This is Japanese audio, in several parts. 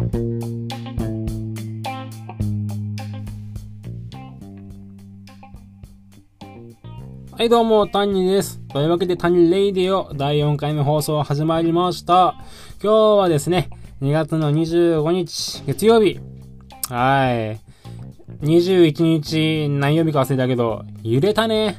はい、どうも、タニです。というわけで、タニレイディオ第4回目放送始まりました。今日はですね、2月の25日、月曜日。はい。21日、何曜日か忘れたけど、揺れたね。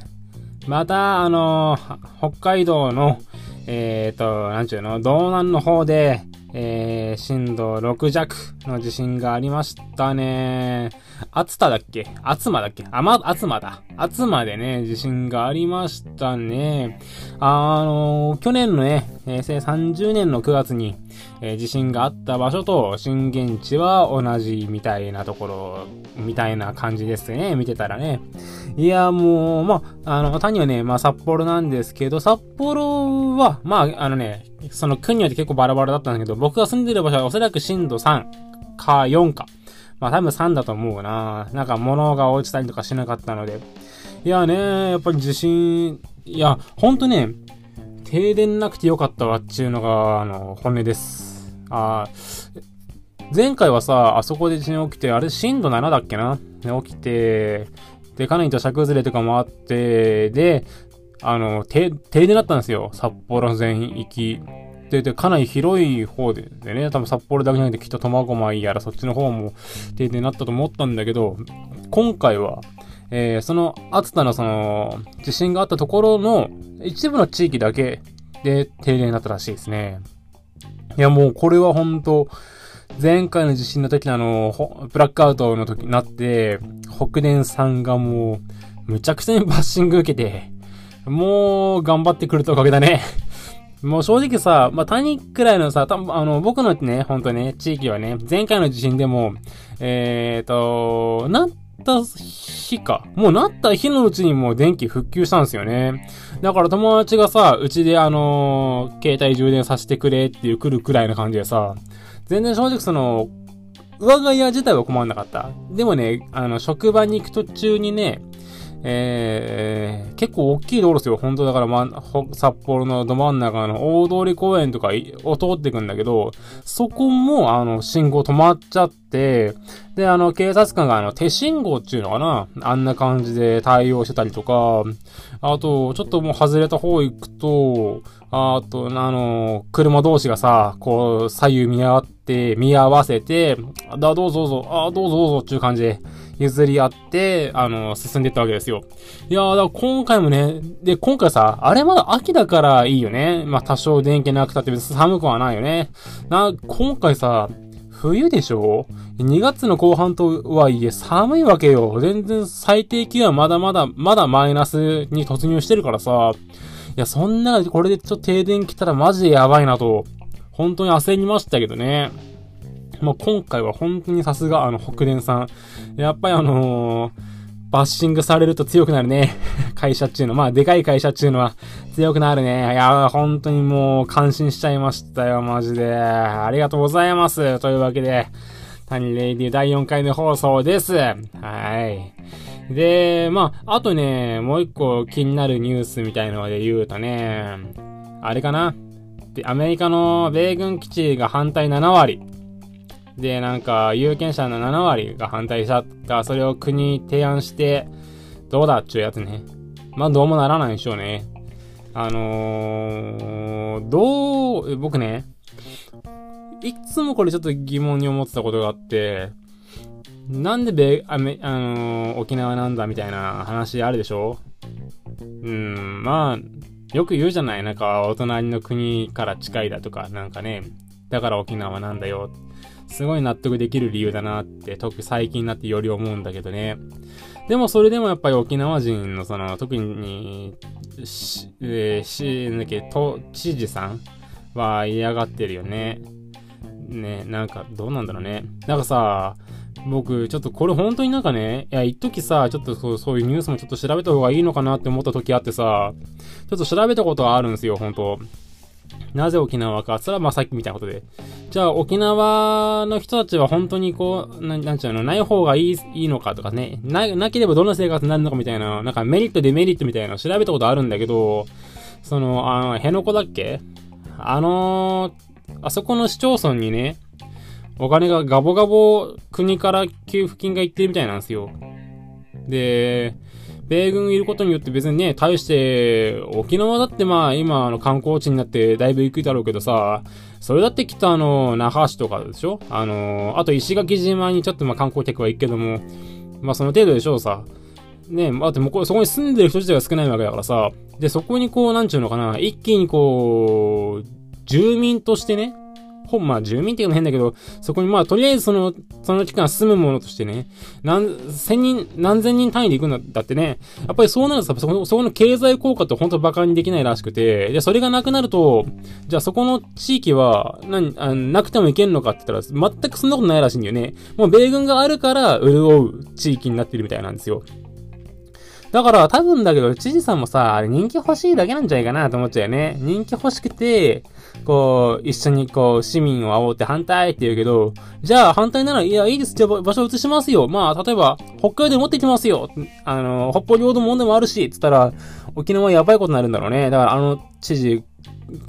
また、あの北海道の、えっ、ー、と、なんちゅうの、道南の方で、えー、震度6弱の地震がありましたね。暑田だっけ？厚間だっけ？あ、ま、厚間だ。厚間でね、地震がありましたね。あのー、去年のね、平成30年の9月に、えー、地震があった場所と震源地は同じみたいなところ、みたいな感じですね。見てたらね。いや、もう、まあ、あの、谷はね、まあ、札幌なんですけど、札幌は、まあ、あのね、その国によって結構バラバラだったんだけど、僕が住んでる場所はおそらく震度3か4か。まあ多分3だと思うな。なんか物が落ちたりとかしなかったので。いやね、やっぱり地震、いや、ほんとね、停電なくてよかったわっていうのが、あの、本音です。あ前回はさ、あそこで地震起きて、あれ震度7だっけな？起きて、で、かなり土砂崩れとかもあって、で、あの、停電だったんですよ。札幌全域。で、で、かなり広い方ででね、多分札幌だけじゃなくてきっと苫小牧やらそっちの方も停電になったと思ったんだけど、今回は、えー、その暑さのその、地震があったところの一部の地域だけで停電になったらしいですね。いやもうこれは本当前回の地震の時のあの、ブラックアウトの時になって、北電さんがもう、むちゃくちゃにバッシング受けて、もう、頑張ってくれたおかげだね。もう正直さ、まあ、谷くらいのさ、たあの、僕のね、ほんとね、地域はね、前回の地震でも、えーと、なった日か。もうなった日のうちにもう電気復旧したんですよね。だから友達がさ、うちであのー、携帯充電させてくれっていう来るくらいの感じでさ、全然正直その、上が家自体は困んなかった。でもね、あの、職場に行く途中にね、えー、結構大きい道路ですよ。本当だから、ま、札幌のど真ん中の大通公園とかを通っていくんだけど、そこも、あの、信号止まっちゃって、で、あの、警察官があの、手信号っていうのかな？あんな感じで対応してたりとか、あと、ちょっともう外れた方行くと、あと、あの、車同士がさ、こう、左右見合って、見合わせて、だ、どうぞどうぞ、あ、どうぞどうぞっていう感じで、譲り合って、あの、進んでいったわけですよ。いやー、だから今回もね、で、今回さ、あれまだ秋だからいいよね。まあ、多少電気なくたって寒くはないよね。な、今回さ、冬でしょ ?2 月の後半とはいえ寒いわけよ。全然最低気温はまだまだ、まだマイナスに突入してるからさ、いや、そんな、これでちょっと停電来たらマジでやばいなと、本当に焦りましたけどね。もう今回は本当にさすがあの北電さん。やっぱりあのー、バッシングされると強くなるね。会社っていうの。まあ、でかい会社っていうのは強くなるね。いや、本当にもう感心しちゃいましたよ、マジで。ありがとうございます。というわけで、谷レイディ第4回目放送です。はい。で、まあ、あとね、もう一個気になるニュースみたいなので言うとね、あれかなで、アメリカの米軍基地が反対7割。で、なんか、有権者の7割が反対しちゃった。それを国に提案して、どうだっちゅうやつね。まあ、どうもならないでしょうね。あのー、どう、僕ね、いつもこれちょっと疑問に思ってたことがあって、なんでべ、あめ、あのー、沖縄なんだみたいな話あるでしょ？うん、まあ、よく言うじゃないなんか、お隣の国から近いだとか、なんかね、だから沖縄なんだよ。すごい納得できる理由だなって、特に最近になってより思うんだけどね。でもそれでもやっぱり沖縄人のその、特に、し、えー、し、なっけ、と、知事さんは嫌がってるよね。ね、なんか、どうなんだろうね。なんかさ、僕、ちょっとこれ本当になんかね、いや、一時さ、ちょっとそうそういうニュースもちょっと調べた方がいいのかなって思った時あってさ、ちょっと調べたことはあるんですよ、本当なぜ沖縄か。それはまあさっきみたいなことで。じゃあ沖縄の人たちは本当にこう、ななんちゅうの、ない方がいい、いいのかとかね。な、なければどんな生活になるのかみたいな、なんかメリットデメリットみたいなの調べたことあるんだけど、その、あの、辺野古だっけ？あのあそこの市町村にね、お金がガボガボ国から給付金が行ってるみたいなんですよ。で、米軍いることによって別にね、対して、沖縄だってまあ今あの観光地になってだいぶ行くだろうけどさ、それだってきっとあの、那覇市とかでしょ？あの、あと石垣島にちょっとまあ観光客は行くけども、まあその程度でしょうさ。ねあともうそこに住んでる人自体が少ないわけだからさ。で、そこにこう、なんちゅうのかな、一気にこう、住民としてね、ほん、まあ住民っていうの変だけど、そこにまあとりあえずその、その期間住むものとしてね、何千人、何千人単位で行くんだってね、やっぱりそうなるとさ、そこのそこの経済効果って本当馬鹿にできないらしくて、で、それがなくなると、じゃあそこの地域は、何、あなくてもいけんのかって言ったら、全くそんなことないらしいんだよね。もう米軍があるから潤う地域になってるみたいなんですよ。だから多分だけど、知事さんもさ、人気欲しいだけなんじゃないかなと思っちゃうよね。人気欲しくて、こう、一緒にこう、市民を煽って反対って言うけど、じゃあ反対なら、いや、いいです。じゃあ場所移しますよ。まあ、例えば、北海道持ってきますよ。あの、北方領土もんでもあるし、つったら、沖縄やばいことになるんだろうね。だからあの知事、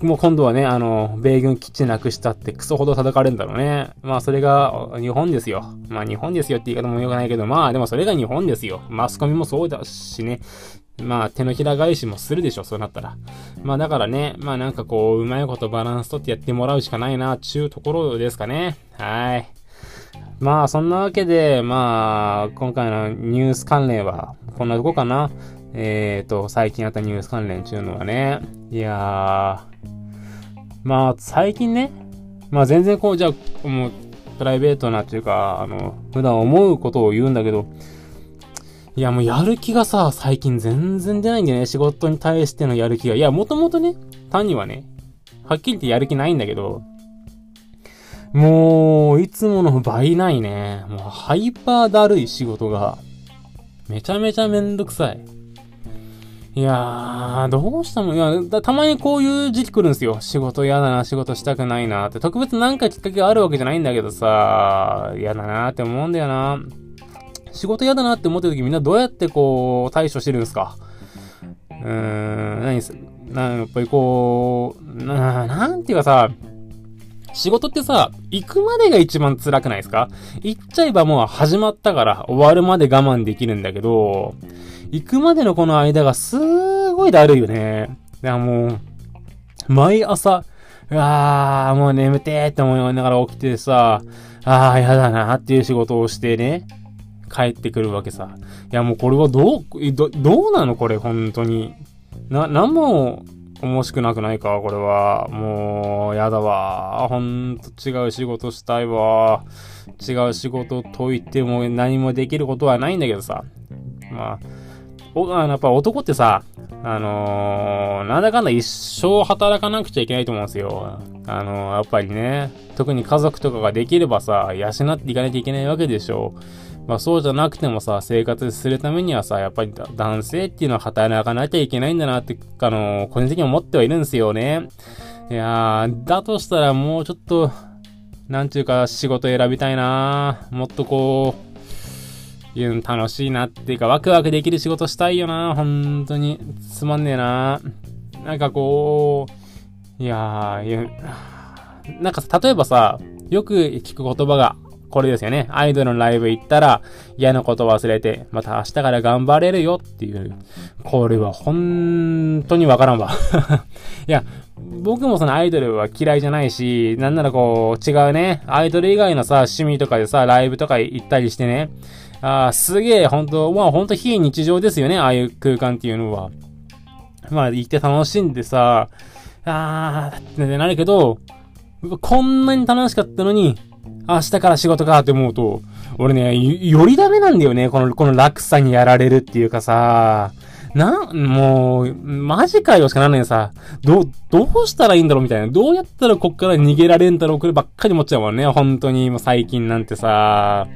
もう今度はね、あの、米軍基地なくしたってクソほど叩かれるんだろうね。まあそれが日本ですよ。まあ日本ですよって言い方もよくないけど、まあでもそれが日本ですよ。マスコミもそうだしね。まあ手のひら返しもするでしょ、そうなったら。まあだからね、まあなんかこう、うまいことバランスとってやってもらうしかないな、ちゅうところですかね。はい。まあそんなわけで、まあ今回のニュース関連はこんなとこかな。えっ、ー、と、最近あったニュース関連ちゅうのはね。いやー、まあ、最近ね、まあ全然こう、じゃあ、もう、プライベートなっていうか、あの、普段思うことを言うんだけど、いや、もうやる気がさ、最近全然出ないんだよね。仕事に対してのやる気が。いや、もともとね、単にはね、はっきり言ってやる気ないんだけど、もう、いつもの倍ないね。もう、ハイパーだるい仕事が、めちゃめちゃめんどくさい。いやー、どうしたもん。いや、たまにこういう時期来るんすよ。仕事嫌だな、仕事したくないなって。特別なんかきっかけがあるわけじゃないんだけどさ、嫌だなって思うんだよな。仕事嫌だなって思ってる時みんなどうやってこう、対処してるんですか？うーん、何す、な、やっぱりこう、な、なんていうかさ、仕事ってさ、行くまでが一番辛くないですか？行っちゃえばもう始まったから終わるまで我慢できるんだけど、行くまでのこの間がすーごいだるいよね。いやもう、毎朝、うわー、もう眠てーって思いながら起きてさ、あー、やだなーっていう仕事をしてね、帰ってくるわけさ。いやもうこれはどう、ど、どうなの？これ、本当に。な、なんも、面しくなくないか？これは。もう、やだわ。ほんと違う仕事したいわ。違う仕事と言っても何もできることはないんだけどさ。まあ、お、あの、やっぱ男ってさ、あのー、なんだかんだ一生働かなくちゃいけないと思うんですよ。あのー、やっぱりね、特に家族とかができればさ、養っていかないといけないわけでしょ。まあそうじゃなくてもさ、生活するためにはさ、やっぱり男性っていうのは働かなきゃいけないんだなって、あのー、個人的に思ってはいるんですよね。いやー、だとしたらもうちょっと、なんちゅうか仕事選びたいなもっとこう、いうの楽しいなっていうか、ワクワクできる仕事したいよな、本当に。つまんねえな。なんかこう、いやー、いや、なんか例えばさ、よく聞く言葉が、これですよね。アイドルのライブ行ったら嫌なこと忘れて、また明日から頑張れるよっていう。これは本当にわからんわ。いや、僕もそのアイドルは嫌いじゃないし、なんならこう違うね、アイドル以外のさ、趣味とかでさ、ライブとか行ったりしてね、ああ、すげえ、本当まあ本当非日常ですよね、ああいう空間っていうのは。まあ行って楽しんでさ、ああ、ってなるけど、こんなに楽しかったのに、明日から仕事かって思うと、俺ね、よりダメなんだよね、この、この落差にやられるっていうかさ、な、もう、マジかよしかなんないさ、ど、どうしたらいいんだろうみたいな。どうやったらこっから逃げられんだろうこればっかり思っちゃうもんね。本当に、もう最近なんてさ。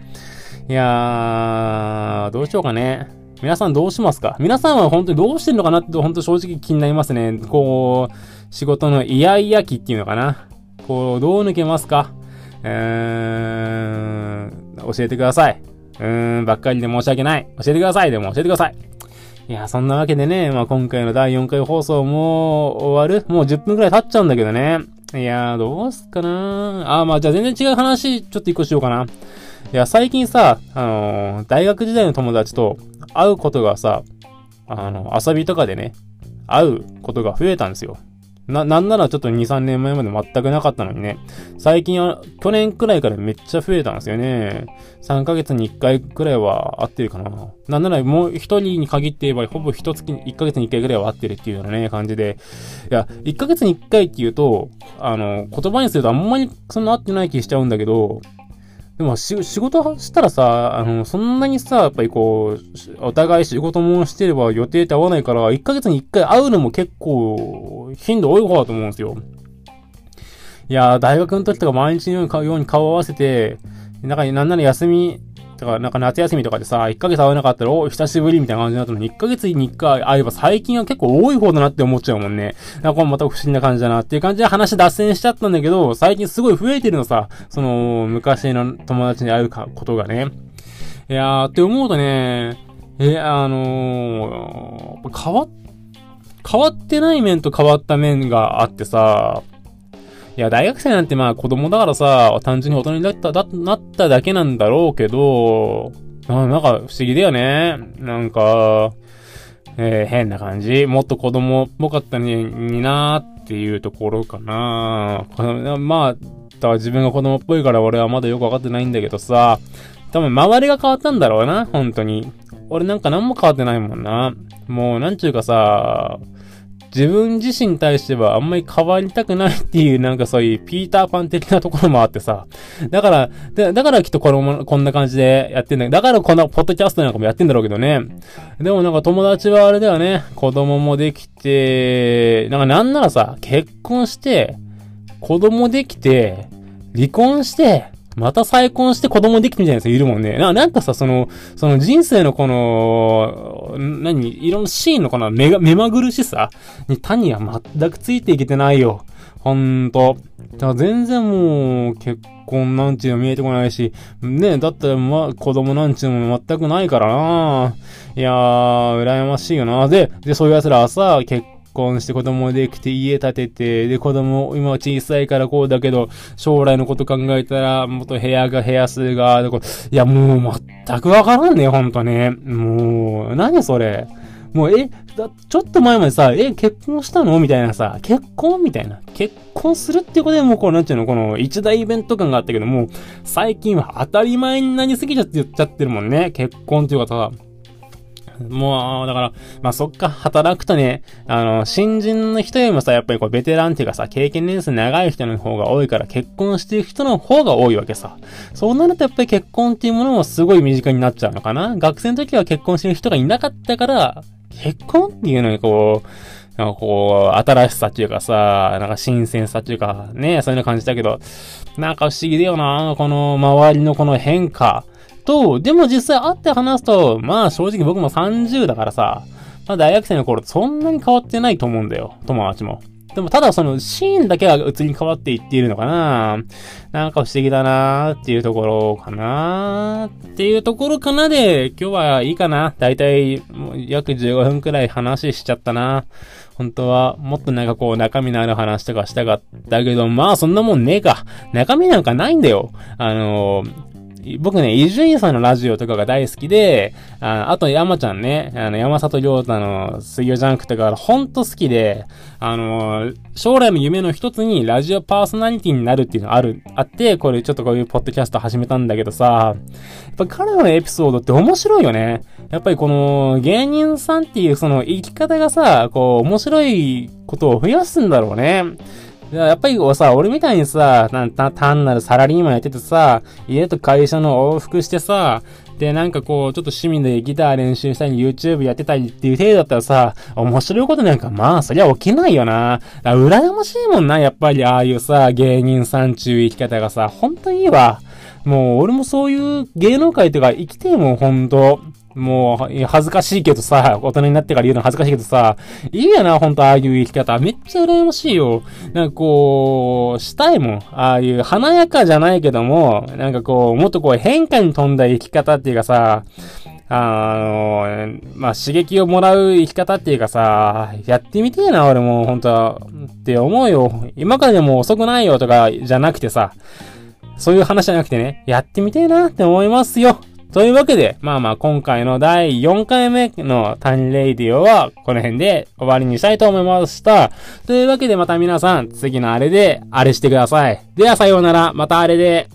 いやー、どうしようかね。皆さんどうしますか？皆さんは本当にどうしてんのかなって本当正直気になりますね。こう、仕事のイヤイヤ期っていうのかな。こう、どう抜けますか？うーん、教えてください。うーん、ばっかりで申し訳ない。教えてください。でも教えてください。いや、そんなわけでね、まあ今回の第4回放送も終わるもう10分くらい経っちゃうんだけどね。いやー、どうすっかなあー、まあじゃあ全然違う話、ちょっと一個しようかな。いや、最近さ、あのー、大学時代の友達と会うことがさ、あの、遊びとかでね、会うことが増えたんですよ。な、なんならちょっと2、3年前まで全くなかったのにね。最近は、去年くらいからめっちゃ増えたんですよね。3ヶ月に1回くらいは会ってるかな。なんならもう1人に限って言えば、ほぼ1月に、1ヶ月に1回くらいは会ってるっていうようなね、感じで。いや、1ヶ月に1回って言うと、あの、言葉にするとあんまりそんな会ってない気しちゃうんだけど、でも仕事したらさ、あの、そんなにさ、やっぱりこう、お互い仕事もしてれば予定って合わないから、1ヶ月に1回会うのも結構、頻度多い方だと思うんですよ。いや大学の時とか毎日のように顔を合わせて、なんか、なんなら休みだかなんか夏休みとかでさ、1ヶ月会わなかったら、お久しぶりみたいな感じになったのに、1ヶ月に1回会えば最近は結構多い方だなって思っちゃうもんね。なんかまた不思議な感じだなっていう感じで話脱線しちゃったんだけど、最近すごい増えてるのさ、その、昔の友達に会うかことがね。いやー、って思うとね、え、あのー、変わっ、変わってない面と変わった面があってさ、いや、大学生なんてまあ子供だからさ、単純に大人になった、だ、なっただけなんだろうけど、なんか不思議だよね。なんか、えー、変な感じ。もっと子供っぽかったに、になーっていうところかなまあ、だ自分が子供っぽいから俺はまだよくわかってないんだけどさ、多分周りが変わったんだろうな、本当に。俺なんか何も変わってないもんな。もう、なんちゅうかさ、自分自身に対してはあんまり変わりたくないっていうなんかそういうピーターパン的なところもあってさ。だから、でだからきっとこの、こんな感じでやってんだけどだからこんなポッドキャストなんかもやってんだろうけどね。でもなんか友達はあれだよね。子供もできて、なんかなんならさ、結婚して、子供できて、離婚して、また再婚して子供できてみたいな人いるもんね。な、なんかさ、その、その人生のこの、何、いろんなシーンのこの目が、目まぐるしさに谷は全くついていけてないよ。ほんと。全然もう、結婚なんていうの見えてこないし、ねだったらま、子供なんていうのも全くないからないやー、羨ましいよな。で、で、そういう奴らはさ、結婚して子供できて家建てて、で子供今小さいからこうだけど、将来のこと考えたら、もっと部屋が部屋数が、いやもう全くわからんね、ほんとね。もう、何それ。もう、え、だ、ちょっと前までさ、え、結婚したの？みたいなさ、結婚？みたいな。結婚するってことでもう、こう、なんちゅうの、この一大イベント感があったけども、最近は当たり前になりすぎちゃって言っちゃってるもんね。結婚っていうかさ、もう、だから、まあ、そっか、働くとね、あの、新人の人よりもさ、やっぱりこう、ベテランっていうかさ、経験年数長い人の方が多いから、結婚していく人の方が多いわけさ。そうなるとやっぱり結婚っていうものもすごい身近になっちゃうのかな？学生の時は結婚してる人がいなかったから、結婚っていうのにこう、なんかこう、新しさっていうかさ、なんか新鮮さっていうか、ね、そういうの感じたけど、なんか不思議だよな、この周りのこの変化。と、でも実際会って話すと、まあ正直僕も30だからさ、まあ大学生の頃そんなに変わってないと思うんだよ、友達も。でもただそのシーンだけは移り変わっていっているのかななんか不思議だなーっていうところかなっていうところかなで、今日はいいかなだいたい約15分くらい話しちゃったな本当はもっとなんかこう中身のある話とかしたかったけど、まあそんなもんねえか。中身なんかないんだよ。あのー僕ね、伊集院さんのラジオとかが大好きで、ああと山ちゃんね、あの、山里亮太の水曜ジャンクとかほんと好きで、あの、将来の夢の一つにラジオパーソナリティになるっていうのある、あって、これちょっとこういうポッドキャスト始めたんだけどさ、やっぱ彼のエピソードって面白いよね。やっぱりこの芸人さんっていうその生き方がさ、こう面白いことを増やすんだろうね。やっぱりさ、俺みたいにさ、単なるサラリーマンやっててさ、家と会社の往復してさ、で、なんかこう、ちょっと趣味でギター練習したり、YouTube やってたりっていう程度だったらさ、面白いことなんかまあ、そりゃ起きないよな。だ羨ましいもんな、やっぱりああいうさ、芸人さん中生き方がさ、ほんといいわ。もう、俺もそういう芸能界とか生きてもん、ほんと。もう、恥ずかしいけどさ、大人になってから言うの恥ずかしいけどさ、いいやな、ほんと、ああいう生き方。めっちゃ羨ましいよ。なんかこう、したいもん。ああいう華やかじゃないけども、なんかこう、もっとこう変化に富んだ生き方っていうかさ、あの、まあ、刺激をもらう生き方っていうかさ、やってみてえな、俺も、本当は。って思うよ。今からでも遅くないよとか、じゃなくてさ、そういう話じゃなくてね、やってみてえなって思いますよ。というわけで、まあまあ今回の第4回目のタニレイディオはこの辺で終わりにしたいと思いました。というわけでまた皆さん次のあれであれしてください。ではさようなら、またあれで。